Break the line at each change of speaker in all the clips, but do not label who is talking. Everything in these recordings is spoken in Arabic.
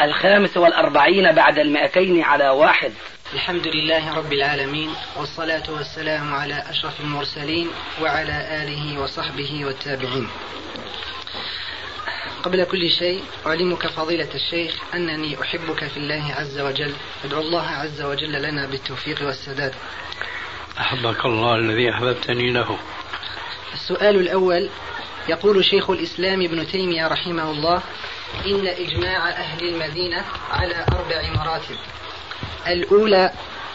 الخامس والأربعين بعد المئتين على واحد.
الحمد لله رب العالمين والصلاة والسلام على أشرف المرسلين وعلى آله وصحبه والتابعين. قبل كل شيء أعلمك فضيلة الشيخ أنني أحبك في الله عز وجل. أدعو الله عز وجل لنا بالتوفيق والسداد.
أحبك الله الذي أحببتني له.
السؤال الأول يقول شيخ الإسلام ابن تيمية رحمه الله إن إجماع أهل المدينة على أربع مراتب. الأولى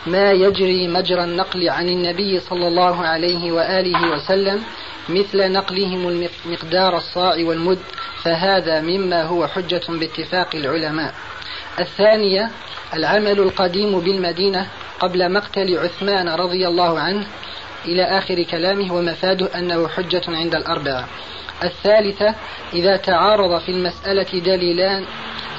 ما يجري مجرى النقل عن النبي صلى الله عليه وآله وسلم مثل نقلهم مقدار الصاع والمد فهذا مما هو حجة باتفاق العلماء. الثانية العمل القديم بالمدينة قبل مقتل عثمان رضي الله عنه إلى آخر كلامه ومفاده أنه حجة عند الأربعة. الثالثة إذا تعارض في المسألة دليلان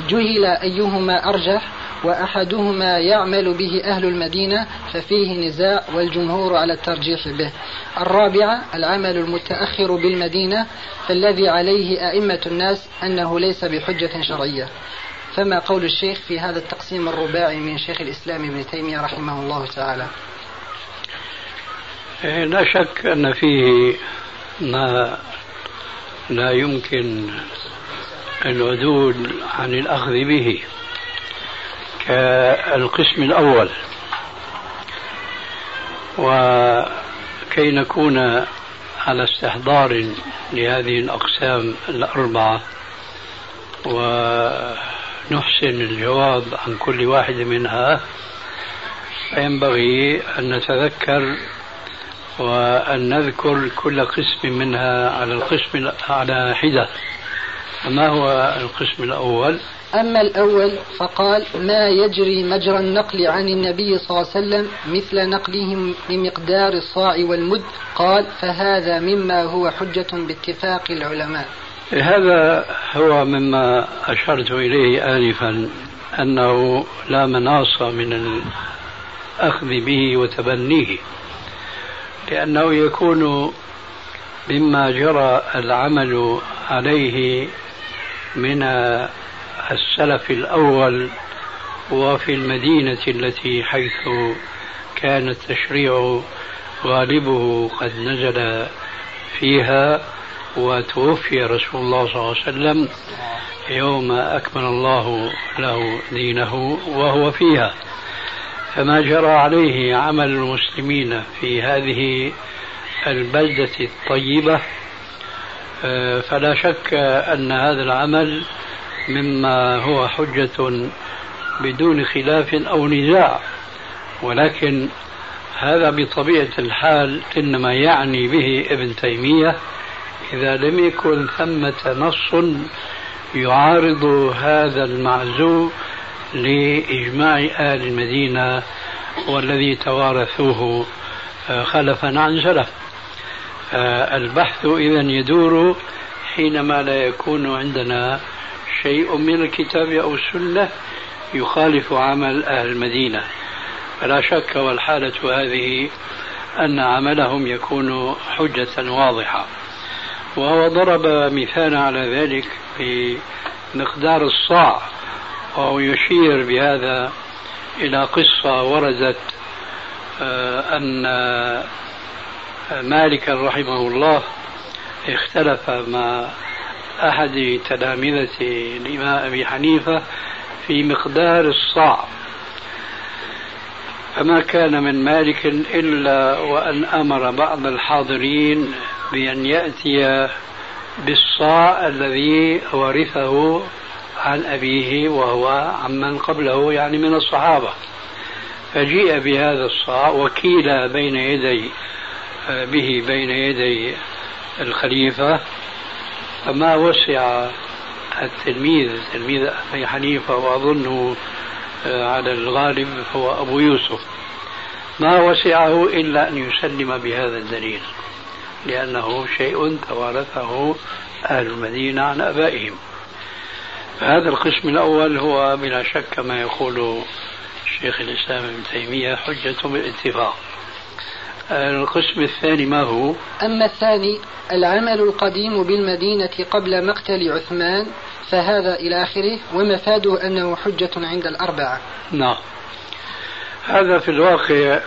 جهل أيهما أرجح وأحدهما يعمل به أهل المدينة ففيه نزاع والجمهور على الترجيح به. الرابعة العمل المتأخر بالمدينة فالذي عليه أئمة الناس أنه ليس بحجة شرعية. فما قول الشيخ في هذا التقسيم الرباعي من شيخ الإسلام ابن تيمية رحمه الله تعالى؟
إيه، لا شك أن فيه ما لا يمكن العدول عن الأخذ به كالقسم الأول. وكي نكون على استحضار لهذه الأقسام الأربعة ونحسن الجواب عن كل واحد منها فينبغي أن نتذكر وأن نذكر كل قسم منها على القسم على حدة. ما هو القسم الأول؟
أما الأول فقال ما يجري مجرى النقل عن النبي صلى الله عليه وسلم مثل نقلهم بمقدار الصاع والمد. قال فهذا مما هو حجة باتفاق العلماء.
هذا هو مما أشرت إليه آنفا أنه لا مناص من الأخذ به وتبنيه. لأنه يكون مما جرى العمل عليه من السلف الأول وفي المدينة التي حيث كان التشريع غالبه قد نزل فيها وتوفي رسول الله صلى الله عليه وسلم يوم أكمل الله له دينه وهو فيها. فما جرى عليه عمل المسلمين في هذه البلدة الطيبة آه، فلا شك أن هذا العمل مما هو حجة بدون خلاف أو نزاع ولكن هذا بطبيعة الحال إنما يعني به ابن تيمية إذا لم يكن ثمة نص يعارض هذا المعزو لإجماع أهل المدينة والذي توارثوه آه، خلفا عن سلف. آه، البحث إذا يدور حينما لا يكون عندنا شيء من الكتاب أو السنة يخالف عمل أهل المدينة. فلا شك والحالة هذه أن عملهم يكون حجة واضحة. وهو ضرب مثالا على ذلك في مقدار الصاع. وهو يشير بهذا إلى قصة وردت آه، أن مالكا رحمه الله اختلف مع أحد تلامذة الإمام أبي حنيفة في مقدار الصاع. فما كان من مالك إلا وأن أمر بعض الحاضرين بأن يأتي بالصاع الذي ورثه عن أبيه وهو عمن قبله يعني من الصحابة. فجيء بهذا الصاع وكيل بين يدي به بين يدي الخليفة فما وسع التلميذ تلميذ أبي حنيفة وأظنه على الغالب هو أبو يوسف. ما وسعه إلا أن يسلم بهذا الدليل لأنه شيء توارثه أهل المدينة عن آبائهم. فهذا القسم الأول هو بلا شك كما يقول شيخ الإسلام ابن تيمية حجة بالاتفاق. القسم الثاني ما هو؟
أما الثاني العمل القديم بالمدينة قبل مقتل عثمان فهذا إلى آخره ومفاده أنه حجة عند الأربعة.
نعم. هذا في الواقع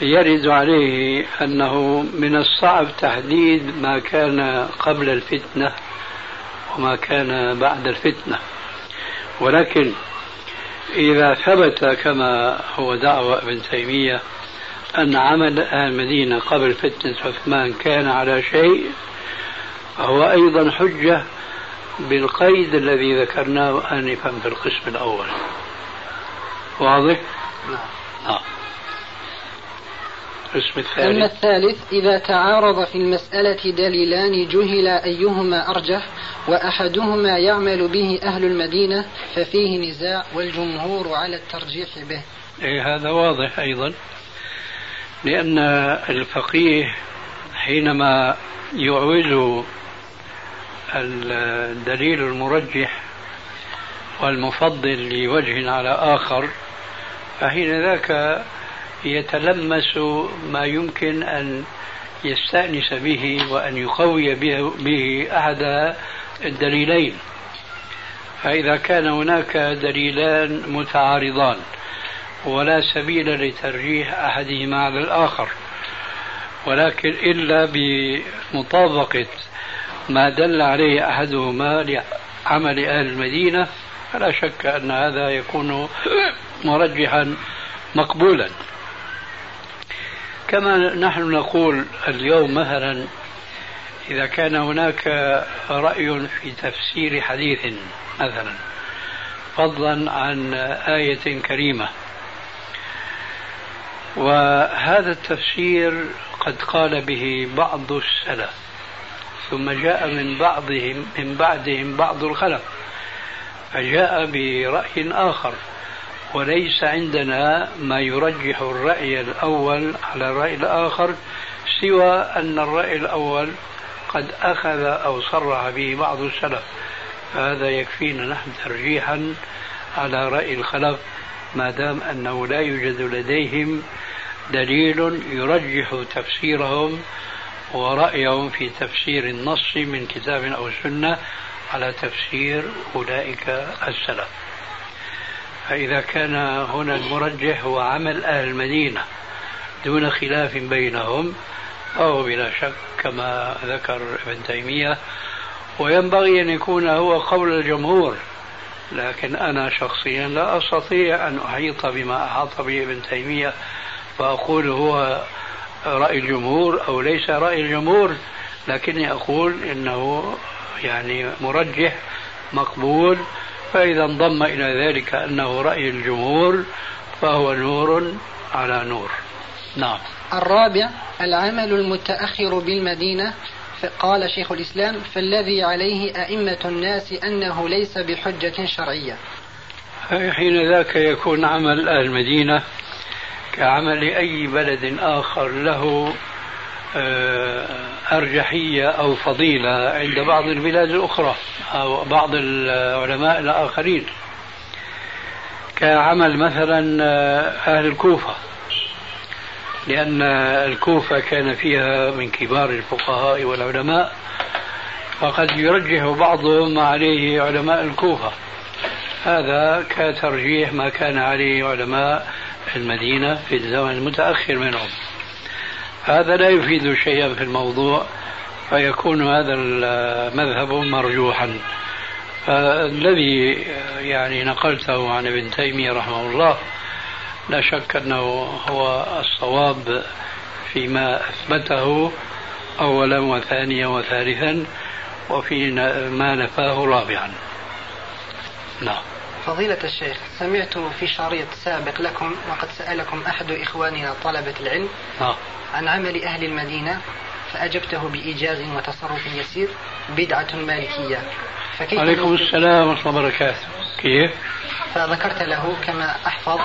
يرد عليه أنه من الصعب تحديد ما كان قبل الفتنة. وما كان بعد الفتنة ولكن إذا ثبت كما هو دعوة ابن تيمية أن عمل أهل المدينة قبل فتنة عثمان كان على شيء فهو أيضا حجة بالقيد الذي ذكرناه آنفا في القسم الأول واضح؟ نعم آه.
القسم الثالث. أما الثالث إذا تعارض في المسألة دليلان جهل أيهما أرجح وأحدهما يعمل به أهل المدينة ففيه نزاع والجمهور على الترجيح به.
إيه هذا واضح أيضا لأن الفقيه حينما يعوز الدليل المرجح والمفضل لوجه على آخر فحين ذاك يتلمس ما يمكن أن يستأنس به وأن يقوي به أحد الدليلين. فإذا كان هناك دليلان متعارضان ولا سبيل لترجيح أحدهما على الآخر ولكن إلا بمطابقة ما دل عليه أحدهما لعمل أهل المدينة فلا شك أن هذا يكون مرجحا مقبولا. كما نحن نقول اليوم مثلا إذا كان هناك رأي في تفسير حديث مثلا فضلا عن آية كريمة. وهذا التفسير قد قال به بعض السلف ثم جاء من بعضهم من بعدهم بعض الخلف فجاء برأي آخر. وليس عندنا ما يرجح الرأي الأول على الرأي الآخر سوى أن الرأي الأول قد أخذ أو صرح به بعض السلف. فهذا يكفينا نحن ترجيحا على رأي الخلف ما دام أنه لا يوجد لديهم دليل يرجح تفسيرهم ورأيهم في تفسير النص من كتاب أو سنة على تفسير أولئك السلف. فإذا كان هنا المرجح هو عمل أهل المدينة دون خلاف بينهم فهو بلا شك كما ذكر ابن تيمية وينبغي أن يكون هو قول الجمهور. لكن أنا شخصيا لا أستطيع أن أحيط بما أحاط به ابن تيمية فأقول هو رأي الجمهور أو ليس رأي الجمهور لكني أقول إنه يعني مرجح مقبول فإذا انضم إلى ذلك أنه رأي الجمهور فهو نور على نور. نعم.
الرابع العمل المتأخر بالمدينة قال شيخ الإسلام فالذي عليه أئمة الناس أنه ليس بحجة شرعية.
حين ذاك يكون عمل أهل المدينة كعمل أي بلد آخر له أرجحية أو فضيلة عند بعض البلاد الأخرى أو بعض العلماء الآخرين. كعمل مثلا آه، أهل الكوفة لأن الكوفة كان فيها من كبار الفقهاء والعلماء فقد يرجح بعضهم عليه علماء الكوفة. هذا كترجيح ما كان عليه علماء المدينة في الزمن المتأخر منهم. هذا لا يفيد شيئا في الموضوع فيكون هذا المذهب مرجوحا. فالذي يعني نقلته عن ابن تيمية رحمه الله لا شك أنه هو الصواب فيما أثبته أولا وثانيا وثالثا وفي ما نفاه رابعا. نعم.
فضيلة الشيخ سمعت في شريط سابق لكم وقد سألكم أحد إخواننا طلبة العلم آه. عن عمل أهل المدينة فأجبته بإيجاز وتصرف يسير بدعة مالكية.
فكيف عليكم السلام ورحمة الله وبركاته. كيف؟
فذكرت له كما أحفظ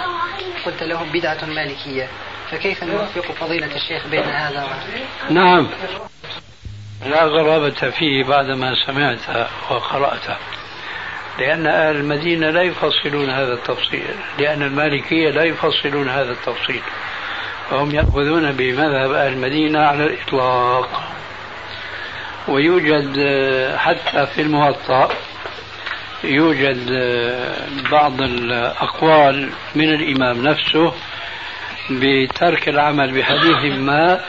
قلت له بدعة مالكية. فكيف نوفق فضيلة الشيخ بين هذا؟ و...
نعم. لا غرابة فيه بعدما سمعت وقرأت لأن أهل المدينة لا يفصلون هذا التفصيل لأن المالكية لا يفصلون هذا التفصيل. وهم يأخذون بمذهب أهل المدينة على الإطلاق. ويوجد حتى في الموطأ يوجد بعض الأقوال من الإمام نفسه بترك العمل بحديث ما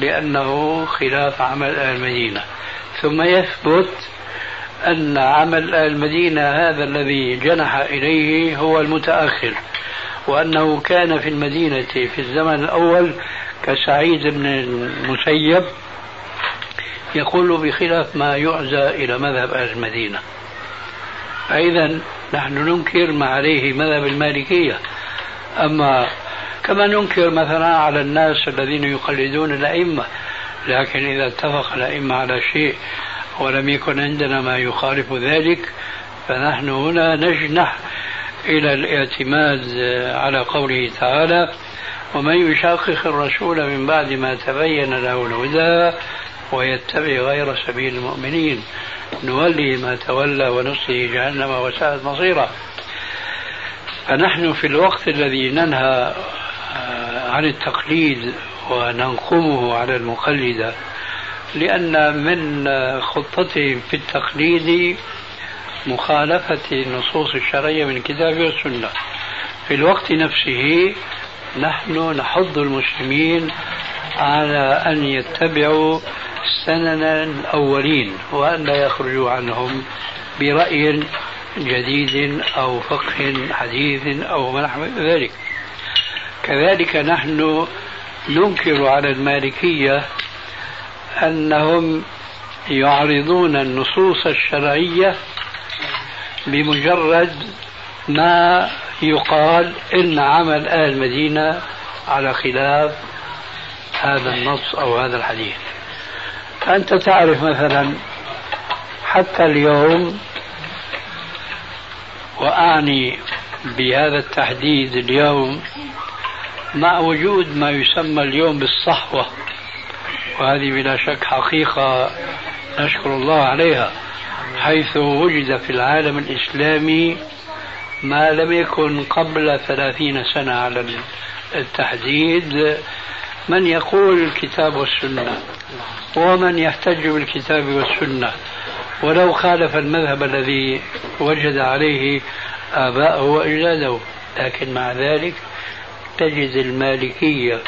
لأنه خلاف عمل أهل المدينة. ثم يثبت أن عمل المدينة هذا الذي جنح إليه هو المتأخر وأنه كان في المدينة في الزمن الأول كسعيد بن المسيب يقول بخلاف ما يعزى إلى مذهب أهل المدينة. فإذا نحن ننكر ما عليه مذهب المالكية أما كما ننكر مثلا على الناس الذين يقلدون الأئمة لكن إذا اتفق الأئمة على شيء ولم يكن عندنا ما يخالف ذلك فنحن هنا نجنح إلى الاعتماد على قوله تعالى ومن يشاقق الرسول من بعد ما تبين له الهدى ويتبع غير سبيل المؤمنين نولي ما تولى ونصله جهنم وساءت مصيرا. فنحن في الوقت الذي ننهى عن التقليد وننقمه على المقلدة لأن من خطتهم في التقليد مخالفة النصوص الشرعية من الكتاب والسنة. في الوقت نفسه نحن نحض المسلمين على أن يتبعوا سنن الأولين وأن لا يخرجوا عنهم برأي جديد أو فقه حديث أو ما نحو ذلك. كذلك نحن ننكر على المالكية أنهم يعرضون النصوص الشرعية بمجرد ما يقال إن عمل أهل المدينة على خلاف هذا النص أو هذا الحديث. أنت تعرف مثلا حتى اليوم وأعني بهذا التحديد اليوم مع وجود ما يسمى اليوم بالصحوة وهذه بلا شك حقيقة نشكر الله عليها حيث وجد في العالم الإسلامي ما لم يكن قبل ثلاثين سنة على التحديد من يقول الكتاب والسنة ومن يحتج بالكتاب والسنة. ولو خالف المذهب الذي وجد عليه آباءه وأجداده لكن مع ذلك تجد المالكية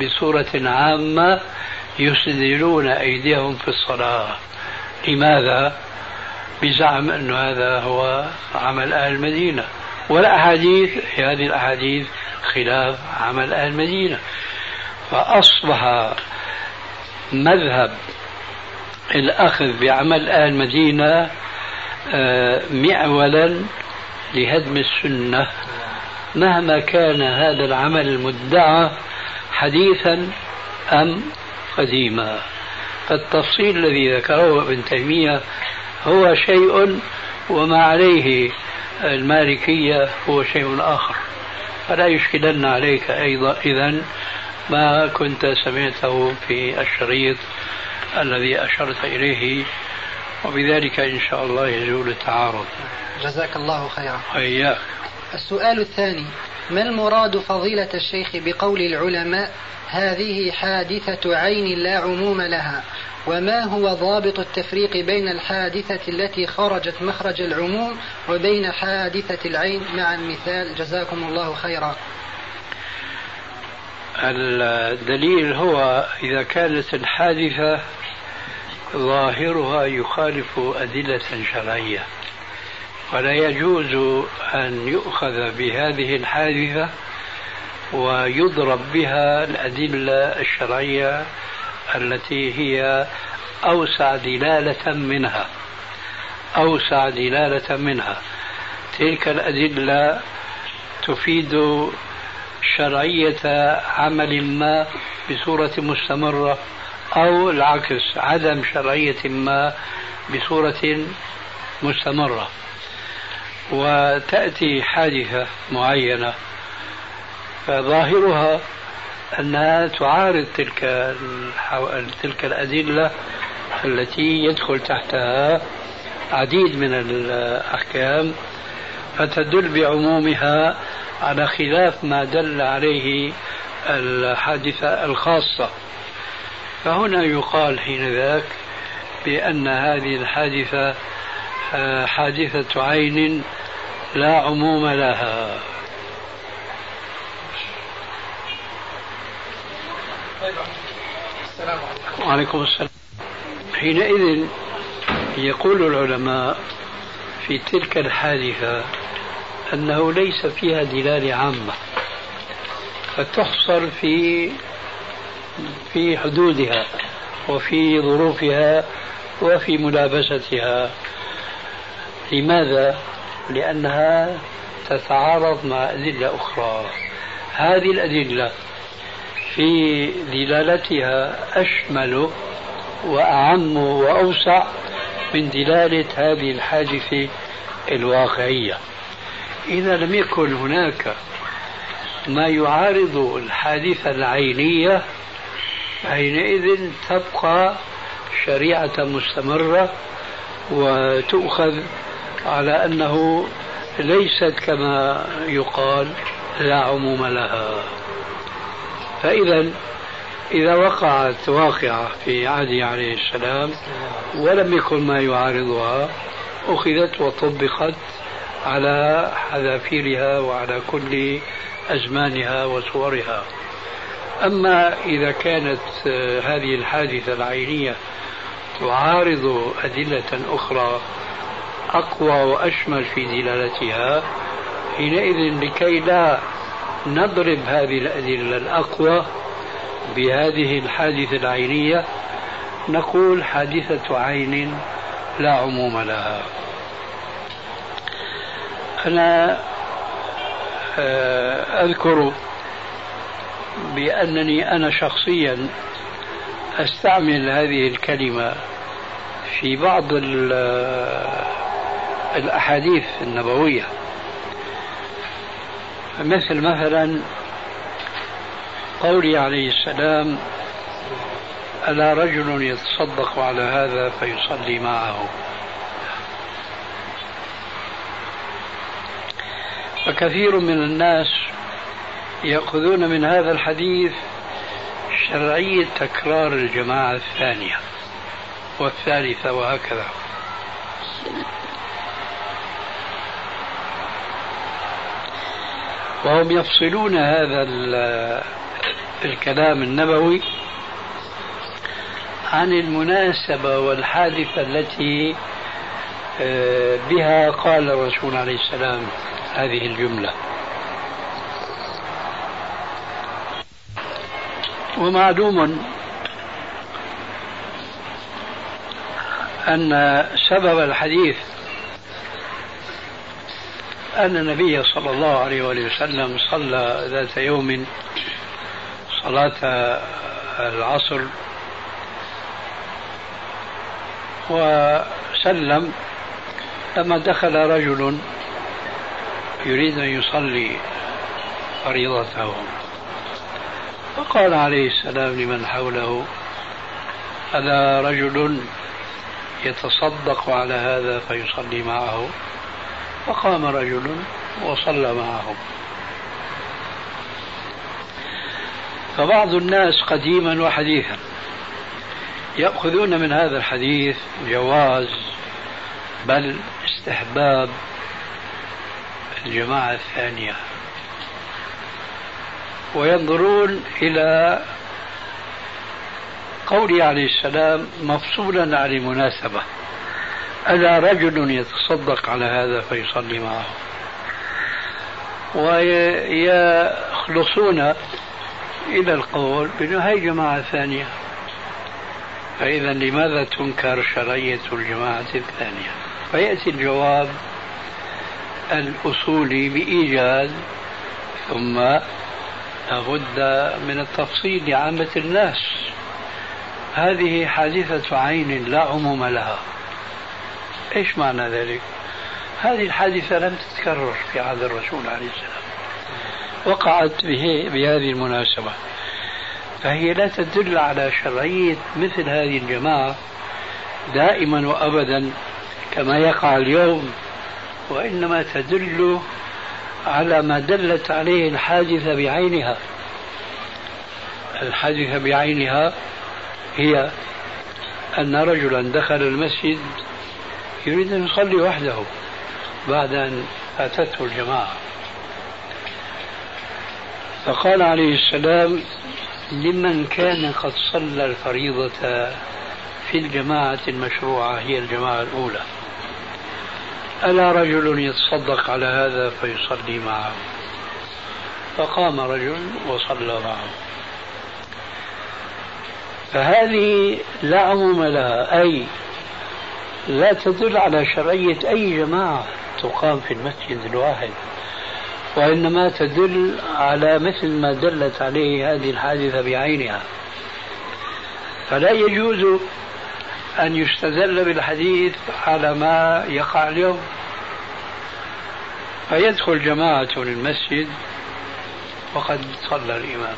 بصورة عامة يسدلون أيديهم في الصلاة. لماذا؟ بزعم أن هذا هو عمل أهل المدينة. والأحاديث هذه الأحاديث خلاف عمل أهل المدينة. فأصبح مذهب الأخذ بعمل أهل المدينة آه، معولا لهدم السنة. مهما كان هذا العمل المدعى حديثا أم قديما فالتفصيل الذي ذكره ابن تيمية هو شيء وما عليه المالكية هو شيء آخر. فلا يشكلن عليك أيضا إذا ما كنت سمعته في الشريط الذي أشرت إليه وبذلك إن شاء الله يزول التعارض.
جزاك الله خيرا.
وإياك.
السؤال الثاني. ما المراد فضيلة الشيخ بقول العلماء هذه حادثة عين لا عموم لها؟ وما هو ضابط التفريق بين الحادثة التي خرجت مخرج العموم وبين حادثة العين؟ مع المثال جزاكم الله خيرا.
الدليل هو إذا كانت الحادثة ظاهرها يخالف أدلة شرعية. ولا يجوز أن يؤخذ بهذه الحادثة ويضرب بها الأدلة الشرعية التي هي أوسع دلالة منها. أوسع دلالة منها. تلك الأدلة تفيد شرعية عمل ما بصورة مستمرة أو العكس عدم شرعية ما بصورة مستمرة. وتأتي حادثة معينة فظاهرها أنها تعارض تلك تلك الأدلة التي يدخل تحتها عديد من الأحكام فتدل بعمومها على خلاف ما دل عليه الحادثة الخاصة. فهنا يقال حين ذاك بأن هذه الحادثة آه، حادثة عين لا عموم لها. وعليكم السلام. حينئذ يقول العلماء في تلك الحادثة أنه ليس فيها دلالة عامة فتحصر في في حدودها وفي ظروفها وفي ملابستها. لماذا؟ لأنها تتعارض مع أدلة أخرى. هذه الأدلة في دلالتها أشمل وأعم وأوسع من دلالة هذه الحادثة الواقعية. إذا لم يكن هناك ما يعارض الحادثة العينية حينئذ تبقى شريعة مستمرة وتؤخذ على أنه ليست كما يقال لا عموم لها. فإذا إذا وقعت واقعة في عهده عليه السلام ولم يكن ما يعارضها أخذت وطبقت على حذافيرها وعلى كل أزمانها وصورها. أما إذا كانت هذه الحادثة العينية تعارض أدلة أخرى أقوى وأشمل في دلالتها حينئذ لكي لا نضرب هذه الأدلة الأقوى بهذه الحادثة العينية نقول حادثة عين لا عموم لها. أنا آه، أذكر بأنني أنا شخصيا أستعمل هذه الكلمة في بعض الأحاديث النبوية. مثل مثلا قولي عليه السلام ألا رجل يتصدق على هذا فيصلي معه؟ فكثير من الناس يأخذون من هذا الحديث شرعية تكرار الجماعة الثانية والثالثة وهكذا. وهم يفصلون هذا الكلام النبوي عن المناسبة والحادثة التي آه، بها قال الرسول عليه السلام هذه الجملة. ومعلوم أن سبب الحديث أن النبي صلى الله عليه وسلم صلى ذات يوم صلاة العصر وسلم لما دخل رجل يريد أن يصلي فريضته. فقال عليه السلام لمن حوله ألا رجل يتصدق على هذا فيصلي معه؟ فقام رجل وصلى معهم. فبعض الناس قديما وحديثا يأخذون من هذا الحديث جواز بل استحباب الجماعة الثانية. وينظرون إلى قوله عليه السلام مفصولا عن المناسبة. ألا رجل يتصدق على هذا فيصلي معه. ويخلصون إلى القول بأنه هي جماعة ثانية. فإذا لماذا تنكر شرعية الجماعة الثانية؟ فيأتي الجواب الأصولي بإيجاد ثم لابد من التفصيل لعامة الناس. هذه حادثة عين لا عموم لها. إيش معنى ذلك؟ هذه الحادثة لم تتكرر في عهد الرسول عليه السلام. وقعت به بهذه المناسبة. فهي لا تدل على شرعية مثل هذه الجماعة دائما وأبدا كما يقع اليوم وإنما تدل على ما دلت عليه الحادثة بعينها. الحادثة بعينها هي أن رجلا دخل المسجد يريد أن يصلي وحده بعد أن أتته الجماعة. فقال عليه السلام لمن كان قد صلى الفريضة في الجماعة المشروعة هي الجماعة الأولى. ألا رجل يتصدق على هذا فيصلي معه؟ فقام رجل وصلى معه. فهذه لا عموم لها أي لا تدل على شرعية أي جماعة تقام في المسجد الواحد وإنما تدل على مثل ما دلت عليه هذه الحادثة بعينها. فلا يجوز أن يستدل بالحديث على ما يقع اليوم. فيدخل جماعة للمسجد وقد صلى الإمام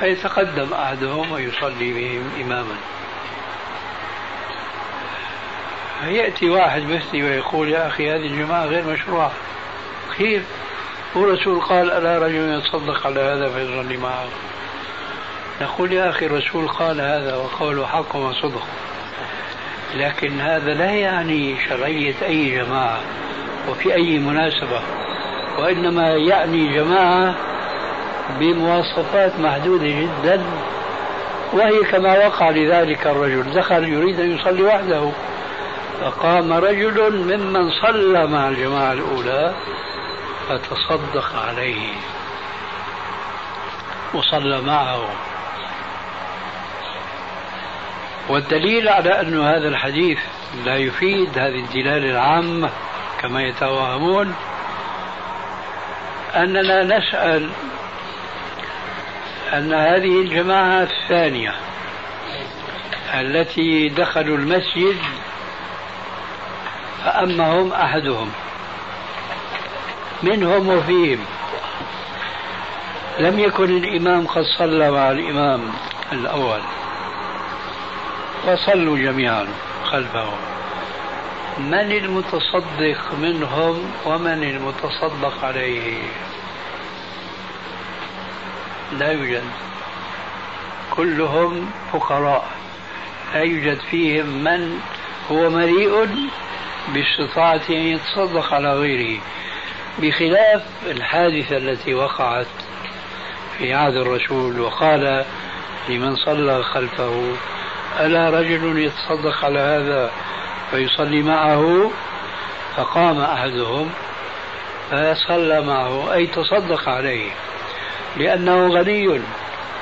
فيتقدم أحدهم ويصلي بهم إماما. فيأتي واحد مثلي ويقول يا أخي هذه الجماعة غير مشروعة. كيف؟ والرسول قال ألا رجل يتصدق على هذا فيصلي معه نقول يا أخي الرسول قال هذا وقوله حق وصدق. لكن هذا لا يعني شرعية أي جماعة وفي أي مناسبة وإنما يعني جماعة بمواصفات محدودة جدا وهي كما وقع لذلك الرجل. دخل يريد أن يصلي وحده. فقام رجل ممن صلى مع الجماعة الأولى فتصدق عليه وصلى معه. والدليل على أن هذا الحديث لا يفيد هذه الدلالة العامة كما يتوهمون أننا نسأل أن هذه الجماعة الثانية التي دخلوا المسجد فأمهم أحدهم. منهم وفيهم لم يكن الإمام قد صلى مع الإمام الأول. وصلوا جميعا خلفه. من المتصدق منهم ومن المتصدق عليه؟ لا يوجد. كلهم فقراء. لا يوجد فيهم من هو مليء باستطاعة أن يتصدق على غيره بخلاف الحادثة التي وقعت في عهد الرسول وقال لمن صلى خلفه ألا رجل يتصدق على هذا فيصلي معه؟ فقام أحدهم فصلى معه أي تصدق عليه. لأنه غني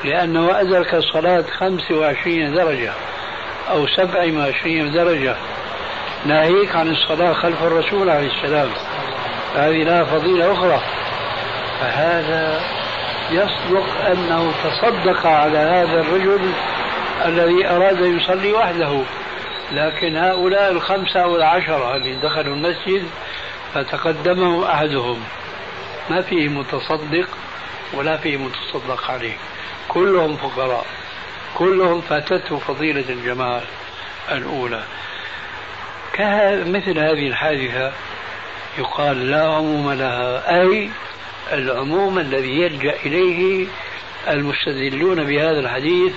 لأنه أدرك الصلاة 25 درجة أو 27 درجة. ناهيك عن الصلاة خلف الرسول عليه السلام. هذه لها فضيلة أخرى. فهذا يصدق أنه تصدق على هذا الرجل الذي أراد يصلي وحده. لكن هؤلاء الخمسة أو العشرة اللي دخلوا المسجد فتقدمهم أحدهم. ما فيه متصدق ولا فيه متصدق عليه. كلهم فقراء. كلهم فاتته فضيلة الجماعة الأولى. مثل هذه الحادثة يقال لا عموم لها أي العموم الذي يلجأ إليه المستدلون بهذا الحديث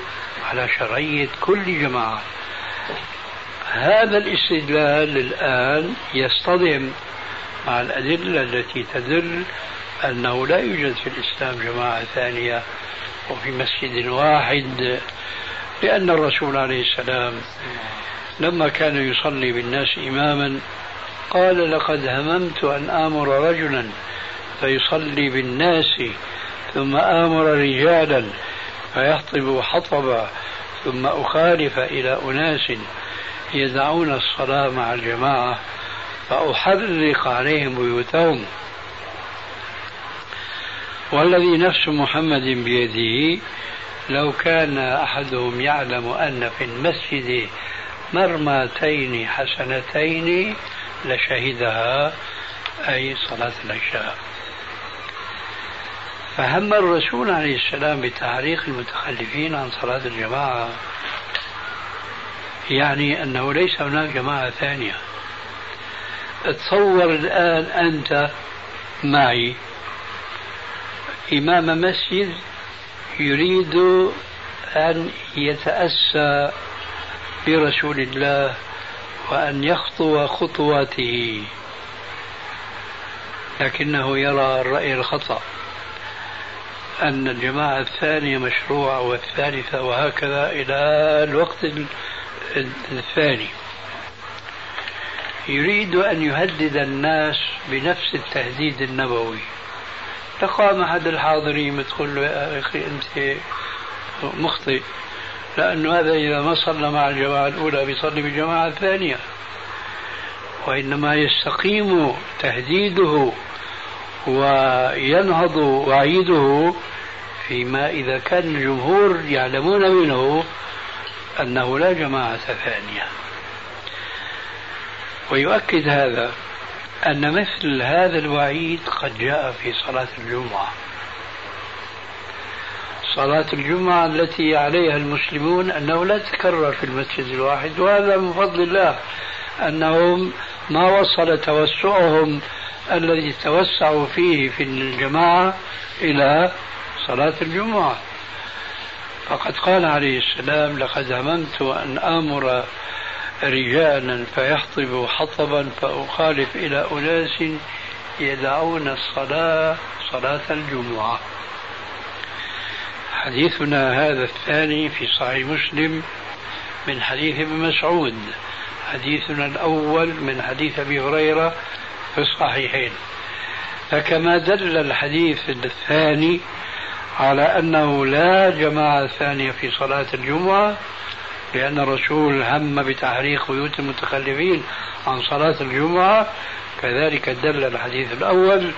على شرعية كل جماعة. هذا الاستدلال الآن يصطدم مع الأدلة التي تدل أنه لا يوجد في الإسلام جماعة ثانية وفي مسجد واحد لأن الرسول عليه السلام لما كان يصلي بالناس إماما قال لقد هممت أن آمر رجلا فيصلي بالناس ثم آمر رجالا فيحطب حطبا ثم أخالف إلى أناس يدعون الصلاة مع الجماعة فأحرق عليهم بيوتهم. والذي نفس محمد بيده لو كان أحدهم يعلم أن في المسجد مرمتين حسنتين لشهدها أي صلاة العشاء. فهم الرسول عليه السلام بتعريق المتخلفين عن صلاة الجماعة يعني أنه ليس هناك جماعة ثانية. تصور الآن أنت معي. إمام مسجد يريد أن يتأسى برسول الله وأن يخطو خطواته لكنه يرى الرأي الخطأ أن الجماعة الثانية مشروعة والثالثة وهكذا إلى الوقت الثاني. يريد أن يهدد الناس بنفس التهديد النبوي. فقام أحد الحاضرين يدخل له يا أخي أنت مخطئ. لأنه هذا إذا ما صلى مع الجماعة الأولى بيصلي بالجماعة الثانية. وإنما يستقيم تهديده وينهض وعيده فيما إذا كان الجمهور يعلمون منه أنه لا جماعة ثانية. ويؤكد هذا أن مثل هذا الوعيد قد جاء في صلاة الجمعة. صلاة الجمعة التي عليها المسلمون أنه لا تتكرر في المسجد الواحد وهذا من فضل الله أنهم ما وصل توسعهم الذي توسعوا فيه في الجماعة إلى صلاة الجمعة. فقد قال عليه السلام لقد هممت أن آمر رجالا فيحطب حطبا فأخالف إلى أناس يدعون الصلاة صلاة الجمعة. حديثنا هذا الثاني في صحيح مسلم من حديث ابن مسعود. حديثنا الأول من حديث أبي هريرة في الصحيحين. فكما دل الحديث الثاني على أنه لا جماعة ثانية في صلاة الجمعة لأن الرسول هم بتحريق بيوت المتخلفين عن صلاة الجمعة. كذلك دل الحديث الأول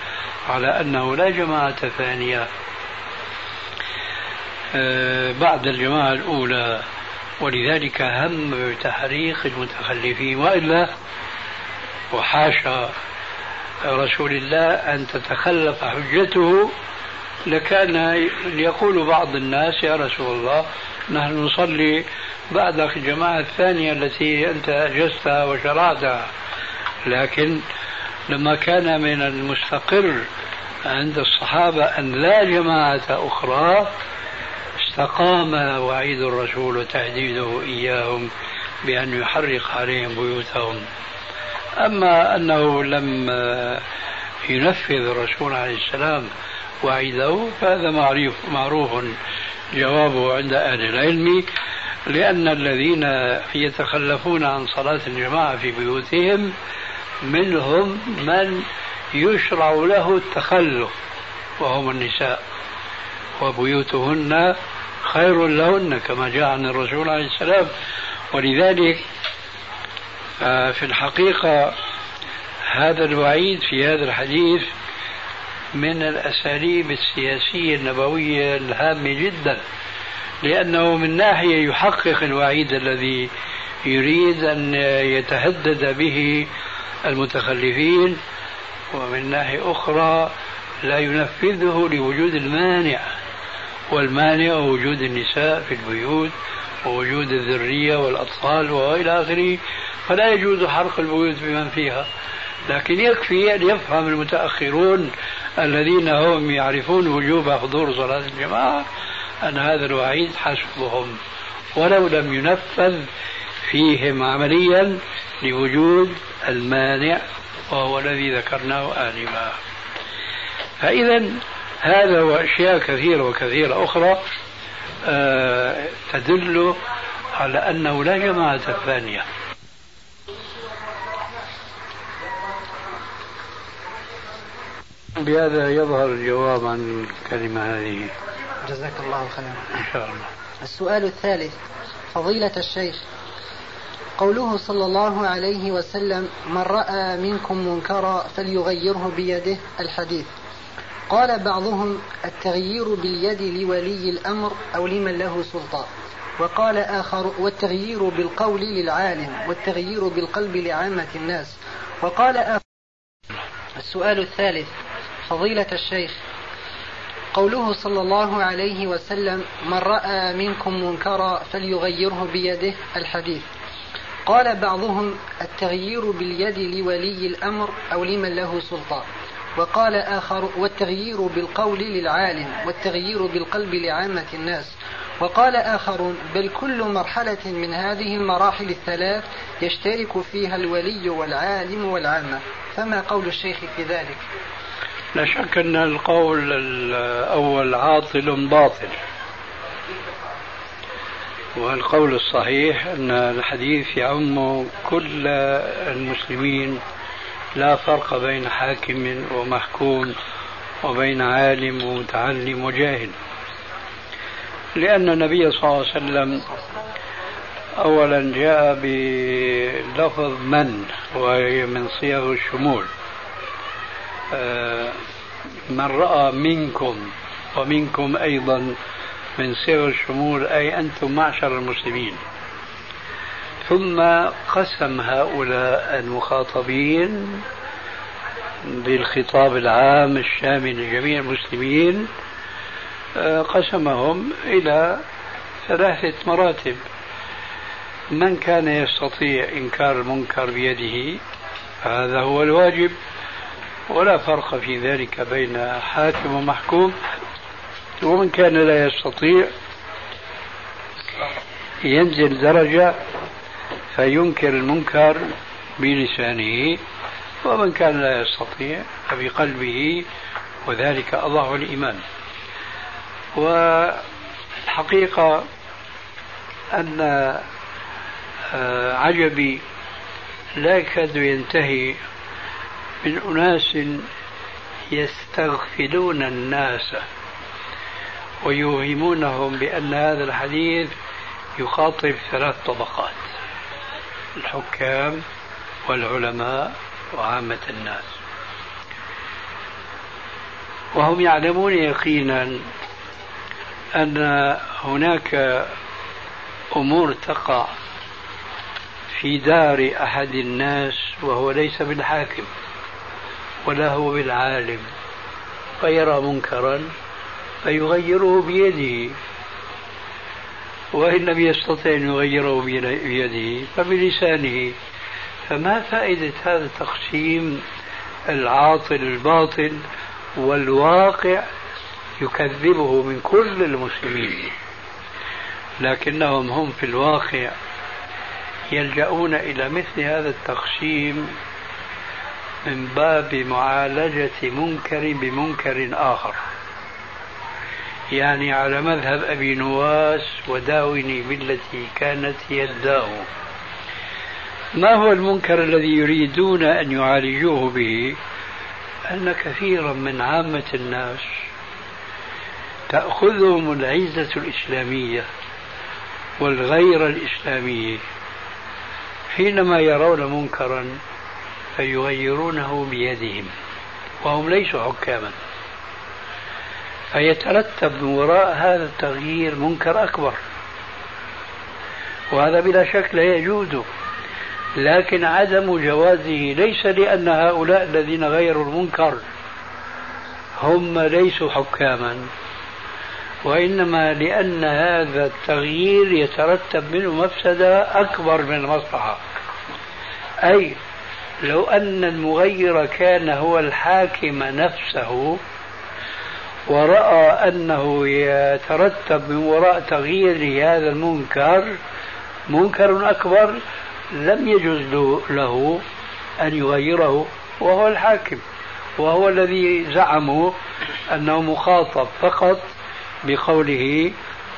على أنه لا جماعة ثانية بعد الجماعة الأولى ولذلك هم بتحريق المتخلفين وإلا وحاشا رسول الله أن تتخلف حجته. لكان يقول بعض الناس يا رسول الله نحن نصلي بعدك الجماعة الثانية التي أنت أجزتها وشرعتها لكن لما كان من المستقر عند الصحابة أن لا جماعة أخرى استقام وعيد الرسول وتهديده إياهم بأن يحرق عليهم بيوتهم. أما أنه لم ينفذ الرسول عليه السلام وعيده فهذا معروف معروف جوابه عند أهل العلم لأن الذين يتخلفون عن صلاة الجماعة في بيوتهم منهم من يشرع له التخلف وهم النساء وبيوتهن خير لهن كما جاء عن الرسول عليه السلام. ولذلك آه، في الحقيقة هذا الوعيد في هذا الحديث من الأساليب السياسية النبوية الهامة جدا لأنه من ناحية يحقق الوعيد الذي يريد أن يتهدد به المتخلفين ومن ناحية أخرى لا ينفذه لوجود المانع. والمانع وجود النساء في البيوت ووجود الذرية والأطفال وإلى آخره فلا يجوز حرق البيوت بمن فيها. لكن يكفي أن يفهم المتأخرون الذين هم يعرفون وجوب حضور صلاة الجماعة أن هذا الوعيد حسبهم ولو لم ينفذ فيهم عمليا لوجود المانع وهو الذي ذكرناه آنفا. فإذا هذا وأشياء كثيرة وكثيرة أخرى آه تدل على أنه لا جماعة ثانية. بهذا يظهر الجواب عن الكلمة هذه.
جزاك الله خيرا.
إن شاء الله.
السؤال الثالث فضيلة الشيخ قوله صلى الله عليه وسلم من رأى منكم منكرا فليغيره بيده الحديث. قال بعضهم التغيير باليد لولي الأمر أو لمن له سلطان. وقال آخر والتغيير بالقول للعالم والتغيير بالقلب لعامة الناس. وقال السؤال الثالث فضيلة الشيخ قوله صلى الله عليه وسلم من رأى منكم منكرا فليغيره بيده الحديث. قال بعضهم التغيير باليد لولي الأمر أو لمن له سلطان. وقال آخر والتغيير بالقول للعالم والتغيير بالقلب لعامة الناس. وقال آخرون بل كل مرحلة من هذه المراحل الثلاث يشترك فيها الولي والعالم والعامة. فما قول الشيخ في ذلك؟
لا شك أن القول الأول عاطل باطل. والقول الصحيح أن الحديث يعم كل المسلمين لا فرق بين حاكم ومحكوم وبين عالم ومتعلم وجاهل. لأن النبي صلى الله عليه وسلم أولا جاء بلفظ من وهي من صيغ الشمول. آه، من رأى منكم ومنكم أيضا من صيغ الشمول أي أنتم معشر المسلمين. ثم قسم هؤلاء المخاطبين بالخطاب العام الشامل لجميع المسلمين آه، قسمهم إلى ثلاثة مراتب. من كان يستطيع إنكار المنكر بيده؟ هذا هو الواجب. ولا فرق في ذلك بين حاكم ومحكوم. ومن كان لا يستطيع ينزل درجة فينكر المنكر بلسانه ومن كان لا يستطيع فبقلبه وذلك الله الإيمان. والحقيقة أن آه، عجبي لا يكاد ينتهي من أناس يستغفلون الناس ويوهمونهم بأن هذا الحديث يخاطب ثلاث طبقات. الحكام والعلماء وعامة الناس. وهم يعلمون يقينا أن هناك أمور تقع في دار أحد الناس وهو ليس بالحاكم ولا هو بالعالم فيرى منكرا فيغيره بيده. وإن لم يستطع أن يغيره بيده فبلسانه. فما فائدة هذا التقسيم؟ العاطل الباطل والواقع يكذبه من كل المسلمين. لكنهم هم في الواقع يلجؤون إلى مثل هذا التقسيم من باب معالجة منكر بمنكر آخر. يعني على مذهب أبي نواس وداوني بالتي كانت يداه ما هو المنكر الذي يريدون أن يعالجوه به؟ أن كثيرا من عامة الناس تأخذهم العزة الإسلامية والغيرة الإسلامية. حينما يرون منكرا فيغيرونه بيدهم وهم ليسوا حكاما. فيترتب من وراء هذا التغيير منكر أكبر. وهذا بلا شك لا يجوز لكن عدم جوازه ليس لأن هؤلاء الذين غيروا المنكر هم ليسوا حكاما وإنما لأن هذا التغيير يترتب منه مفسدة أكبر من المصلحة أي لو أن المغير كان هو الحاكم نفسه ورأى أنه يترتب من وراء تغيير هذا المنكر منكر أكبر لم يجوز له أن يغيره وهو الحاكم وهو الذي زعموا أنه مخاطب فقط بقوله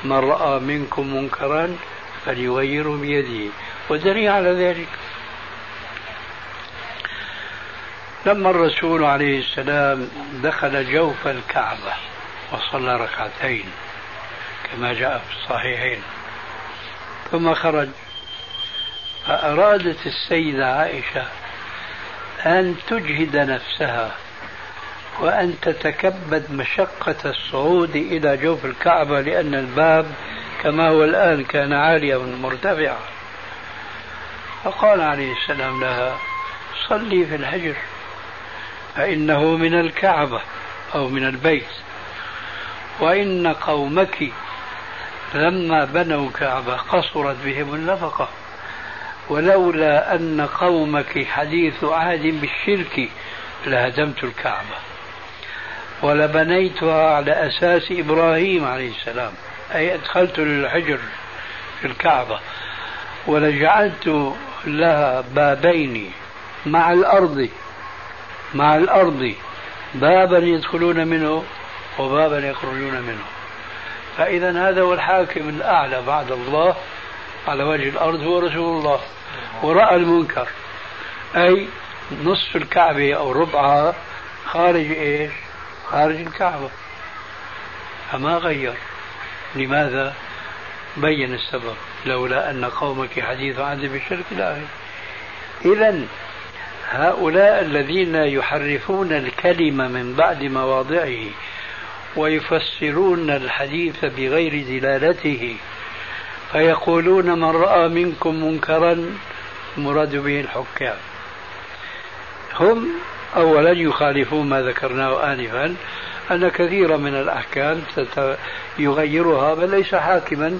من رأى منكم منكرا فليغيره بيده. ودليل على ذلك لما الرسول عليه السلام دخل جوف الكعبة وصلى ركعتين كما جاء في الصحيحين. ثم خرج. فأرادت السيدة عائشة أن تجهد نفسها وأن تتكبد مشقة الصعود إلى جوف الكعبة لأن الباب كما هو الآن كان عاليا مرتفعا. فقال عليه السلام لها صلي في الحجر. فإنه من الكعبة أو من البيت. وإن قومك لما بنوا كعبة قصرت بهم النفقة. ولولا أن قومك حديث عهد بالشرك لهدمت الكعبة. ولبنيتها على أساس إبراهيم عليه السلام. أي أدخلت للحجر في الكعبة. ولجعلت لها بابين مع الأرض مع الأرض بابا يدخلون منه وبابا يخرجون منه. فإذا هذا هو الحاكم الأعلى بعد الله على وجه الأرض هو رسول الله. ورأى المنكر. أي نصف الكعبة أو ربعها خارج إيش؟ خارج الكعبة. فما غير. لماذا؟ بين السبب. لولا أن قومك حديث عهد بالشرك لا. إذا هؤلاء الذين يحرفون الكلمة من بعد مواضعه ويفسرون الحديث بغير دلالته فيقولون من رأى منكم منكرا مراد به الحكام. هم أولا يخالفون ما ذكرناه آنفا أن كثيرا من الأحكام يغيرها بل ليس حاكما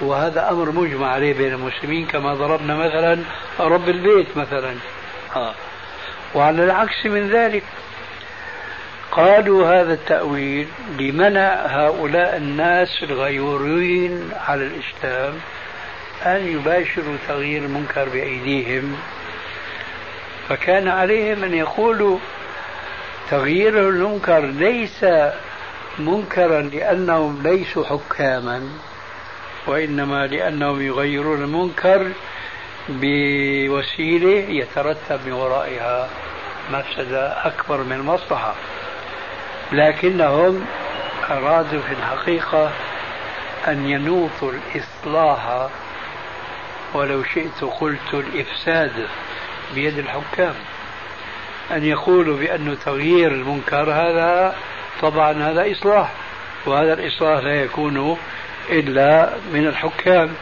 وهذا أمر مجمع عليه بين المسلمين كما ضربنا مثلا رب البيت مثلا. آه. وعلى العكس من ذلك قالوا هذا التأويل لمنع هؤلاء الناس الغيورين على الإسلام أن يباشروا تغيير المنكر بأيديهم فكان عليهم أن يقولوا تغيير المنكر ليس منكرا لأنهم ليسوا حكاما وإنما لأنهم يغيرون المنكر بوسيلة يترتب من ورائها مفسدة أكبر من المصلحة. لكنهم أرادوا في الحقيقة أن ينوطوا الإصلاح ولو شئت قلت الإفساد بيد الحكام. أن يقولوا بأن تغيير المنكر هذا طبعا هذا إصلاح وهذا الإصلاح لا يكون إلا من الحكام.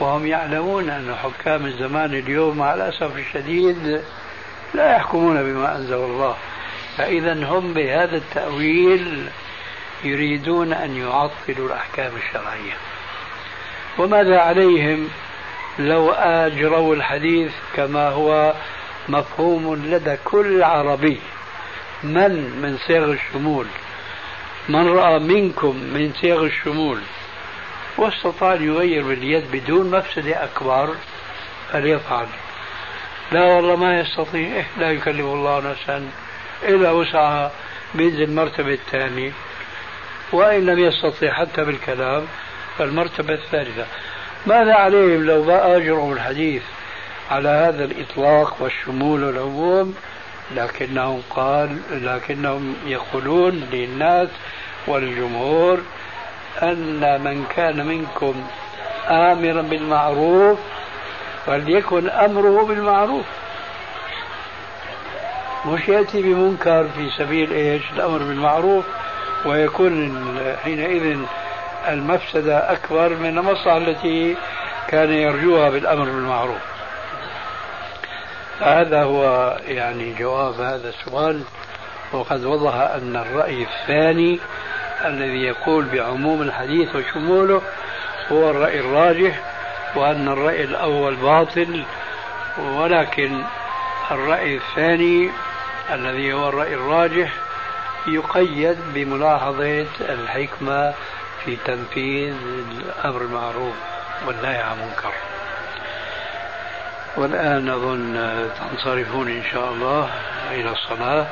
وهم يعلمون أن حكام الزمان اليوم مع الأسف الشديد لا يحكمون بما أنزل الله. فإذا هم بهذا التأويل يريدون أن يعطلوا الأحكام الشرعية. وماذا عليهم لو أجروا الحديث كما هو مفهوم لدى كل عربي؟ من من صيغ الشمول؟ من رأى منكم من صيغ الشمول؟ واستطاع أن يغير باليد بدون مفسدة أكبر فليفعل لا والله ما يستطيع. إيه لا يكلف الله نفسا إلا وسعها بينزل المرتبة الثانية. وإن لم يستطيع حتى بالكلام فالمرتبة الثالثة. ماذا عليهم لو أجروا الحديث على هذا الإطلاق والشمول والعموم؟ لكنهم قال لكنهم يقولون للناس والجمهور أن من كان منكم آمرا بالمعروف فليكن أمره بالمعروف. مش يأتي بمنكر في سبيل إيش؟ الأمر بالمعروف ويكون حينئذ المفسدة أكبر من المصلحة التي كان يرجوها بالأمر بالمعروف. هذا هو يعني جواب هذا السؤال. وقد وضح أن الرأي الثاني الذي يقول بعموم الحديث وشموله هو الرأي الراجح وأن الرأي الأول باطل ولكن الرأي الثاني الذي هو الرأي الراجح يقيد بملاحظة الحكمة في تنفيذ الأمر المعروف والنهي عن المنكر. والآن أظن تنصرفون إن شاء الله إلى الصلاة.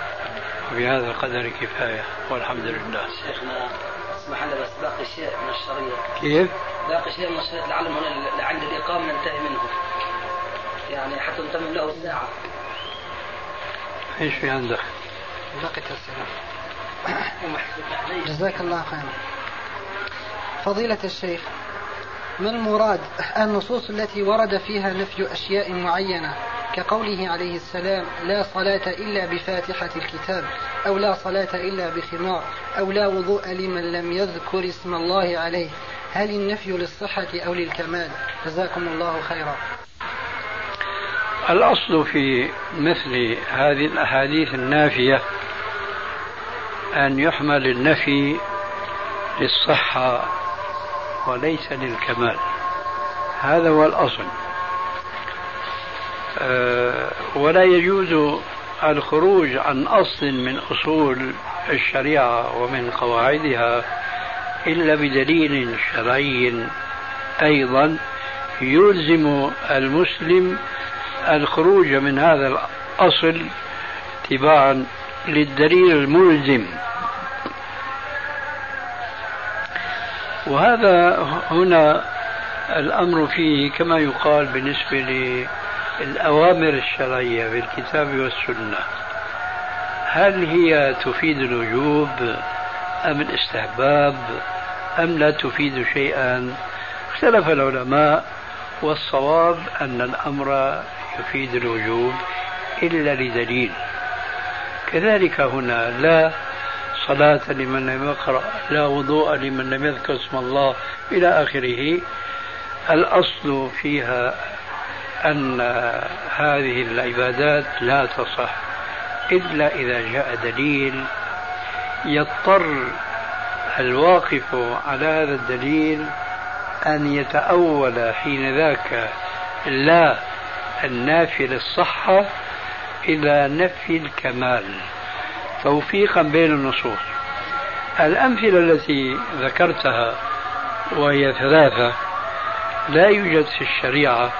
وبهذا القدر كفاية والحمد لله.
شيخنا اسمح لنا بس باقي شيء من الشريط.
كيف؟
باقي شيء من الشريط لعلهم هنا عند الإقامة ننتهي منه. يعني حتى نتمم له الساعة
إيش في عندك؟
بقيت السلام. جزاك الله خيرا. فضيلة الشيخ ما المراد؟ النصوص التي ورد فيها نفي أشياء معينة كقوله عليه السلام لا صلاة إلا بفاتحة الكتاب أو لا صلاة إلا بخمار أو لا وضوء لمن لم يذكر اسم الله عليه. هل النفي للصحة أو للكمال؟ جزاكم الله خيرا.
الأصل في مثل هذه الأحاديث النافية أن يحمل النفي للصحة وليس للكمال. هذا هو الأصل. أه ولا يجوز الخروج عن أصل من أصول الشريعة ومن قواعدها إلا بدليل شرعي أيضا يلزم المسلم الخروج من هذا الأصل اتباعا للدليل الملزم. وهذا هنا الأمر فيه كما يقال بالنسبة للأوامر الشرعية في الكتاب والسنة. هل هي تفيد الوجوب أم الاستحباب أم لا تفيد شيئا؟ اختلف العلماء والصواب أن الأمر يفيد الوجوب إلا لدليل. كذلك هنا لا صلاة لمن لم يقرأ لا وضوء لمن لم يذكر اسم الله إلى آخره. الأصل فيها أن هذه العبادات لا تصح إلا إذا جاء دليل يضطر الواقف على هذا الدليل أن يتأول حين ذاك لا النافي للصحة إلى نفي الكمال. توفيقا بين النصوص. الأمثلة التي ذكرتها وهي ثلاثة لا يوجد في الشريعة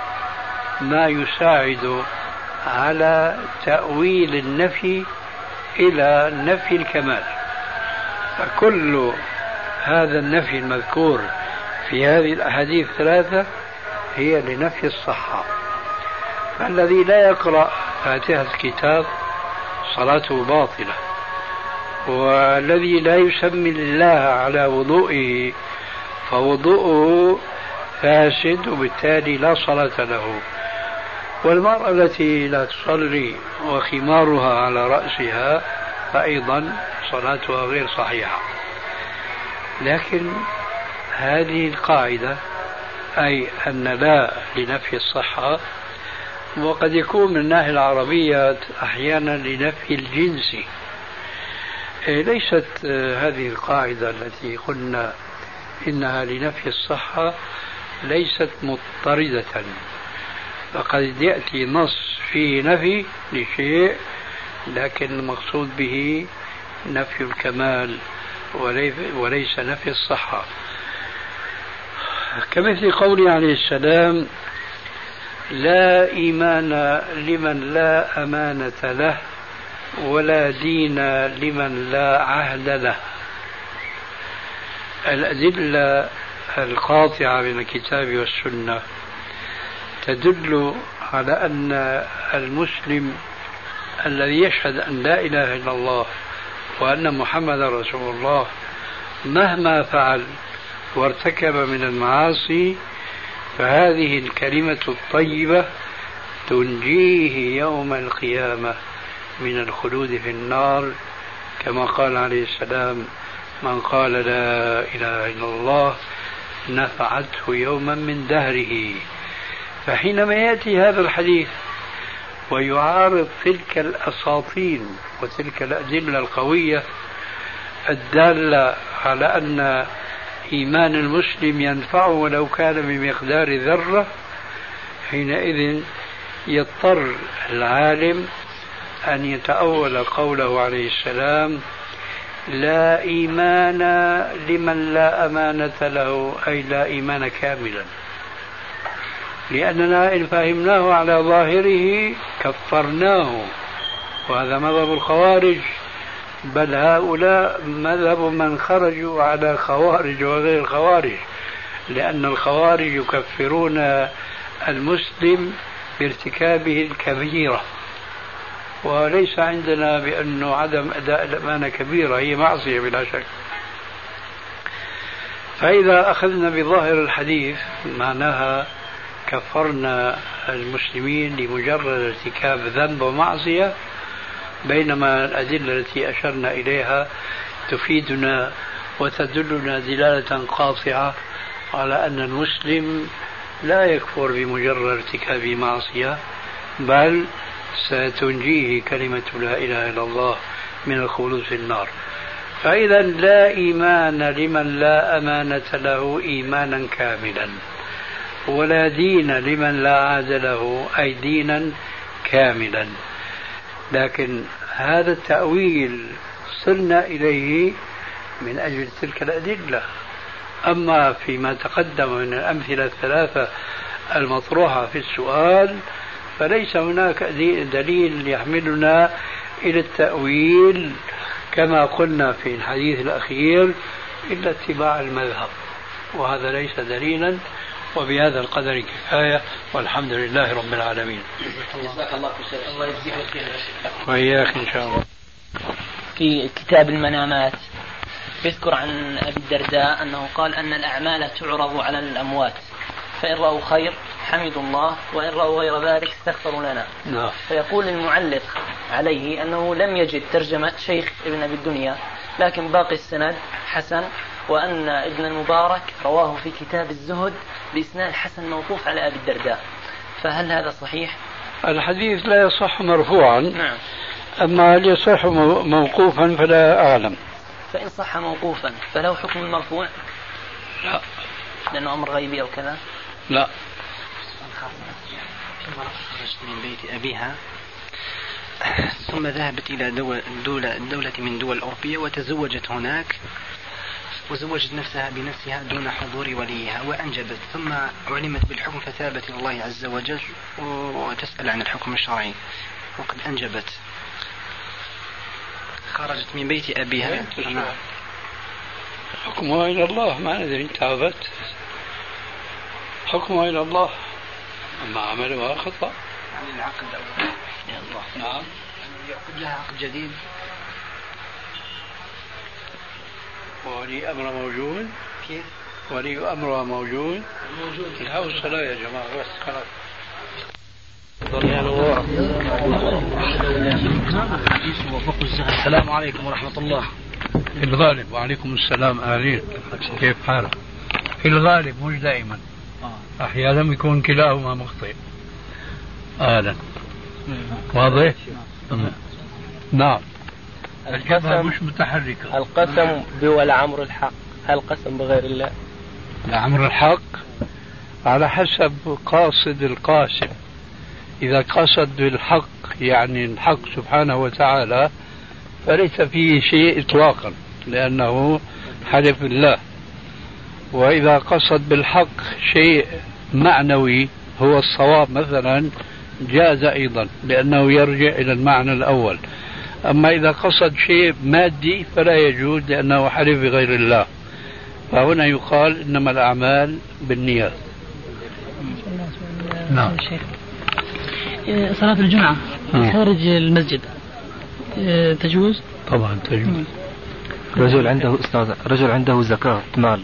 ما يساعد على تأويل النفي إلى نفي الكمال. فكل هذا النفي المذكور في هذه الأحاديث الثلاثة هي لنفي الصحة. فالذي لا يقرأ فاتحة الكتاب صلاته باطلة. والذي لا يسمي الله على وضوئه فوضوءه فاسد وبالتالي لا صلاة له. والمرأة التي لا تصلي وخمارها على رأسها فأيضا صلاتها غير صحيحة. لكن هذه القاعدة أي أن لا لنفي الصحة وقد يكون من الناحية العربية أحيانا لنفي الجنس. ليست آه، هذه القاعدة التي قلنا إنها لنفي الصحة ليست مضطردة. فقد يأتي نص فيه نفي لشيء لكن المقصود به نفي الكمال وليس نفي الصحة. كمثل قوله عليه السلام لا إيمان لمن لا أمانة له ولا دين لمن لا عهد له. الأدلة القاطعة من الكتاب والسنة تدل على أن المسلم الذي يشهد أن لا إله إلا الله وأن محمد رسول الله مهما فعل وارتكب من المعاصي فهذه الكلمة الطيبة تنجيه يوم القيامة. من الخلود في النار كما قال عليه السلام من قال لا إله إلا الله نفعته يوما من دهره. فحينما يأتي هذا الحديث ويعارض تلك الأساطين وتلك الأدلة القوية الدالة على أن إيمان المسلم ينفعه ولو كان بمقدار ذرة حينئذ يضطر العالم أن يتأول قوله عليه السلام لا إيمان لمن لا أمانة له أي لا إيمان كاملا. لأننا إن فهمناه على ظاهره كفرناه وهذا مذهب الخوارج بل هؤلاء مذهب من خرجوا على خوارج وغير خوارج لأن الخوارج يكفرون المسلم بارتكابه الكبيرة. وليس عندنا بأنه عدم أداء الأمانة كبيرة هي معصية بلا شك. فإذا أخذنا بظاهر الحديث معناها كفرنا المسلمين لمجرد ارتكاب ذنب ومعصية بينما الأدلة التي أشرنا إليها تفيدنا وتدلنا دلالة قاطعة على أن المسلم لا يكفر بمجرد ارتكاب معصية بل ستنجيه كلمة لا إله إلا الله من الخلود في النار. فإذا لا إيمان لمن لا أمانة له إيمانا كاملا ولا دين لمن لا عاد له أي دينا كاملا. لكن هذا التأويل صرنا إليه من أجل تلك الأدلة. أما فيما تقدم من الأمثلة الثلاثة المطروحة في السؤال فليس هناك دليل يحملنا إلى التأويل كما قلنا في الحديث الأخير إلا اتباع المذهب. وهذا ليس دليلا وبهذا القدر كفاية والحمد لله رب العالمين. جزاك الله خير الله يجزيك وإياك إن شاء الله.
في كتاب المنامات يذكر عن أبي الدرداء أنه قال أن الأعمال تعرض على الأموات. فإن رأوا خير حمدوا الله وإن رأوا غير ذلك استغفروا لنا
نعم.
فيقول المعلق عليه أنه لم يجد ترجمة شيخ ابن أبي الدنيا لكن باقي السند حسن وأن ابن المبارك رواه في كتاب الزهد بإسناد حسن موقوف على أبي الدرداء فهل هذا صحيح؟
الحديث لا يصح مرفوعا
نعم
أما هل يصح موقوفا فلا أعلم
فإن صح موقوفا فله حكم المرفوع؟
لا
لأنه أمر غيبي أو كذا؟
لا.
خرجت من بيت أبيها ثم ذهبت إلى دولة, دولة, من دول أوروبية وتزوجت هناك وزوجت نفسها بنفسها دون حضور وليها وأنجبت ثم علمت بالحكم فتابت إلى الله عز وجل وتسأل عن الحكم الشرعي وقد أنجبت. خرجت من بيت أبيها.
حكمها إلى الله ما ندري تابت. حكمها إلى الله. أما عملها خطأ.
يعني العقد يا الله.
نعم.
يعقد لها عقد جديد.
ولي أمر موجود.
كيف؟
ولي أمرها موجود.
موجود.
الهوى الصلاة يا جماعة بس خلاص.
السلام عليكم ورحمة الله.
في الغالب وعليكم السلام أهلين كيف حالك؟ في الغالب مش دائما. أحيانا يكون كلاهما مخطئ. أهلا واضح؟ نعم. القسم مش متحركة
القسم بولعمر الحق. هل قسم بغير الله؟
لعمر الحق على حسب قاصد القاسم. إذا قصد بالحق يعني الحق سبحانه وتعالى فليس فيه شيء إطلاقا لأنه حلف بالله. وإذا قصد بالحق شيء معنوي هو الصواب مثلا جاز أيضا لأنه يرجع إلى المعنى الأول. أما إذا قصد شيء مادي فلا يجوز لأنه حلف بغير الله. فهنا يقال إنما الأعمال بالنيات. نعم.
صلاة الجمعة خارج المسجد. آه، تجوز؟
طبعا تجوز.
رجل عنده أستاذ رجل عنده زكاة مال.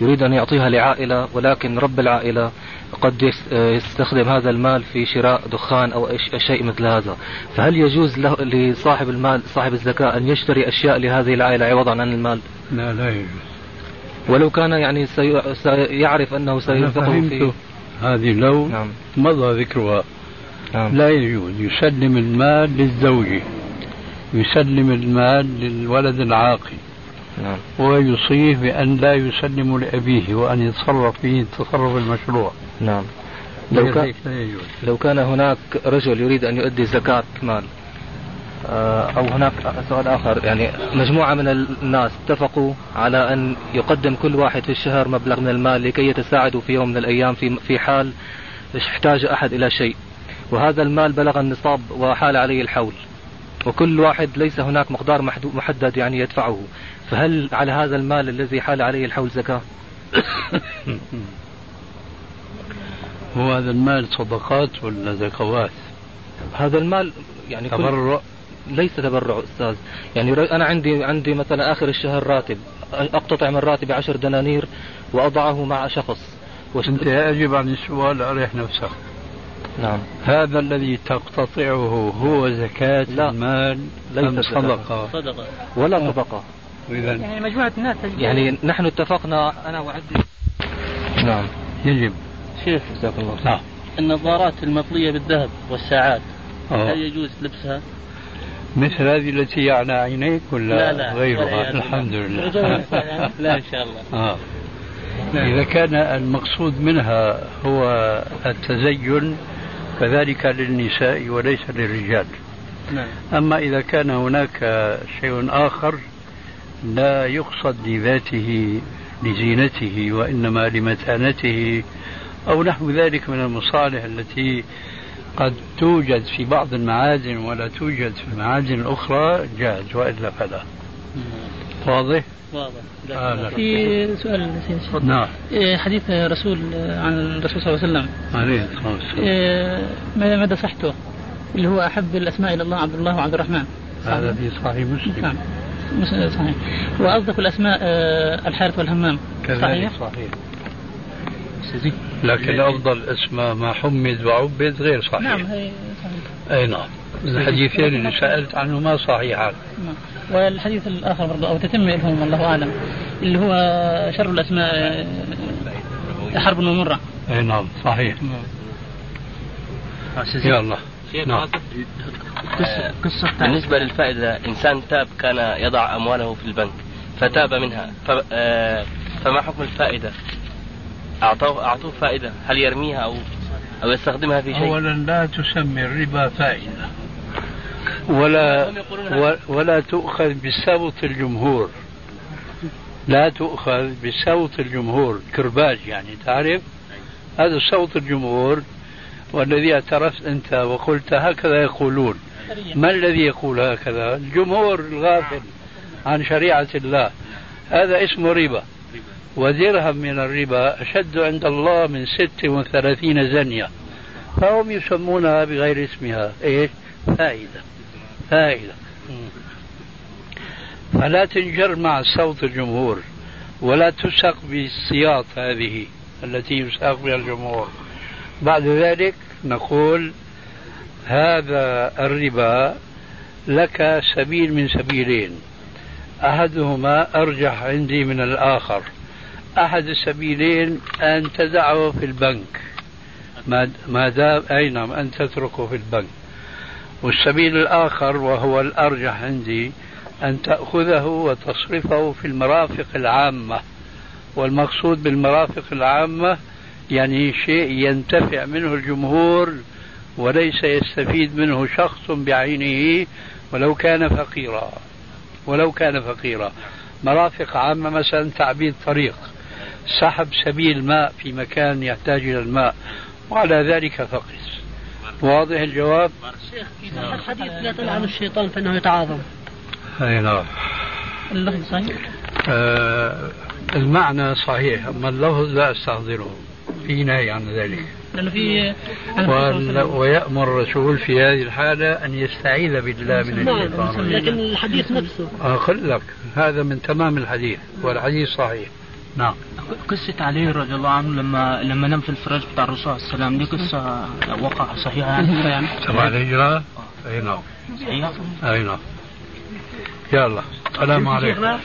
يريد أن يعطيها لعائلة ولكن رب العائلة قد يستخدم هذا المال في شراء دخان أو شيء مثل هذا. فهل يجوز له لصاحب المال صاحب الزكاة أن يشتري أشياء لهذه العائلة عوضا عن المال؟
لا لا يجوز.
ولو كان يعني سيعرف أنه سينفقه في
هذه لو نعم. مضى ذكرها. نعم. لا يجوز. يسلم المال للزوج. يسلم المال للولد العاقل. نعم. ويوصيه بأن لا يسلم لأبيه وأن يتصرف فيه التصرف المشروع.
نعم. لو كان, لو كان هناك رجل يريد أن يؤدي زكاة مال آه، أو هناك سؤال آخر يعني مجموعة من الناس اتفقوا على أن يقدم كل واحد في الشهر مبلغ من المال لكي يتساعدوا في يوم من الأيام في في حال احتاج أحد إلى شيء. وهذا المال بلغ النصاب وحال عليه الحول. وكل واحد ليس هناك مقدار محدد يعني يدفعه. فهل على هذا المال الذي حال عليه الحول زكاة؟
هو هذا المال صدقات ولا زكوات؟
هذا المال يعني
تبرع.
ليس تبرع أستاذ. يعني أنا عندي عندي مثلا آخر الشهر راتب. أقتطع من راتبي عشر دنانير وأضعه مع شخص.
وشت... أنت اجب عن السؤال أريح نفسك.
نعم.
هذا الذي تقتطعه هو زكاة لا. المال
ليس
صدقة؟ صدقة.
ولا صدقة.
إذا يعني مجموعة الناس
يعني نحن اتفقنا أنا وعدي.
نعم. يجب.
شيخ جزاك الله
نعم.
النظارات المطلية بالذهب والساعات
آه.
هل يجوز لبسها؟
مثل هذه التي على عينيك ولا
لا لا.
غيرها؟ الحمد. لله.
لا إن شاء الله.
آه.
نعم.
إذا كان المقصود منها هو التزين فذلك للنساء وليس للرجال.
نعم.
أما إذا كان هناك شيء آخر لا يقصد لذاته لزينته وإنما لمتانته أو نحو ذلك من المصالح التي قد توجد في بعض المعادن ولا توجد في المعادن الأخرى جاز وإلا فلا. واضح؟
واضح.
آه،.
في سؤال.
نعم.
إيه، حديث رسول عن الرسول صلى الله عليه وسلم.
عليه الصلاة والسلام.
إيه، ما- مدى صحته؟ اللي هو أحب الأسماء إلى الله عبد الله وعبد الرحمن.
هذا في صحيح مسلم.
نعم. صحيح. وأصدق الأسماء آه، الحارث والهمام. صحيح؟
صحيح. لكن أفضل اسماء ما حمد وعبد غير صحيح.
نعم هي صحيح.
أي نعم. الحديثين اللي سألت عنهما صحيحان.
نعم. والحديث الآخر برضه أو تتم لهم والله أعلم اللي هو شر الأسماء حرب ومرة
أي نعم صحيح. يلا. نعم.
قصة
بالنسبة للفائدة إنسان تاب كان يضع أمواله في البنك فتاب منها. ف... آه، فما حكم الفائدة؟ أعطوه أعطوه فائدة. هل يرميها أو أو يستخدمها في شيء؟
أولا لا تسمي الربا فائدة. ولا ولا تؤخذ بصوت الجمهور. لا تؤخذ بصوت الجمهور. كرباج يعني تعرف؟ هذا صوت الجمهور والذي اعترفت أنت وقلت هكذا يقولون. ما الذي يقول هكذا؟ الجمهور الغافل عن شريعة الله. هذا اسمه ربا. ودرهم من الربا أشد عند الله من ست وثلاثين زنية. فهم يسمونها بغير اسمها. إيش؟ فائدة. فائدة. فلا تنجر مع صوت الجمهور ولا تسق بالسياط هذه التي يساق بها الجمهور. بعد ذلك نقول هذا الربا لك سبيل من سبيلين. أحدهما أرجح عندي من الآخر. أحد السبيلين أن تدعه في البنك. ما دام أي نعم أن تتركه في البنك. والسبيل الآخر وهو الأرجح عندي أن تأخذه وتصرفه في المرافق العامة. والمقصود بالمرافق العامة يعني شيء ينتفع منه الجمهور وليس يستفيد منه شخص بعينه ولو كان فقيرا. ولو كان فقيرا. مرافق عامة مثلا تعبيد طريق. سحب سبيل ماء في مكان يحتاج إلى الماء. وعلى ذلك فقس. واضح الجواب؟
الحديث لا تلعن الشيطان فإنه يتعاظم.
أي نعم.
اللفظ صحيح؟
آه المعنى صحيح أما اللفظ لا أستحضره. في نهي عن ذلك.
لأنه في
وال- ويأمر الرسول في هذه الحالة أن يستعيذ بالله من
نعم
الشيطان الرجيم.
لكن الحديث نفسه.
أقول لك هذا من تمام الحديث والحديث صحيح. نعم.
قصة علي رضي الله عنه لما لما نام في الفراش بتاع الرسول عليه وسلم دي قصة وقع صحيحة يعني؟
يعني
تبع الهجرة أي نعم. أي نعم. يلا السلام عليكم.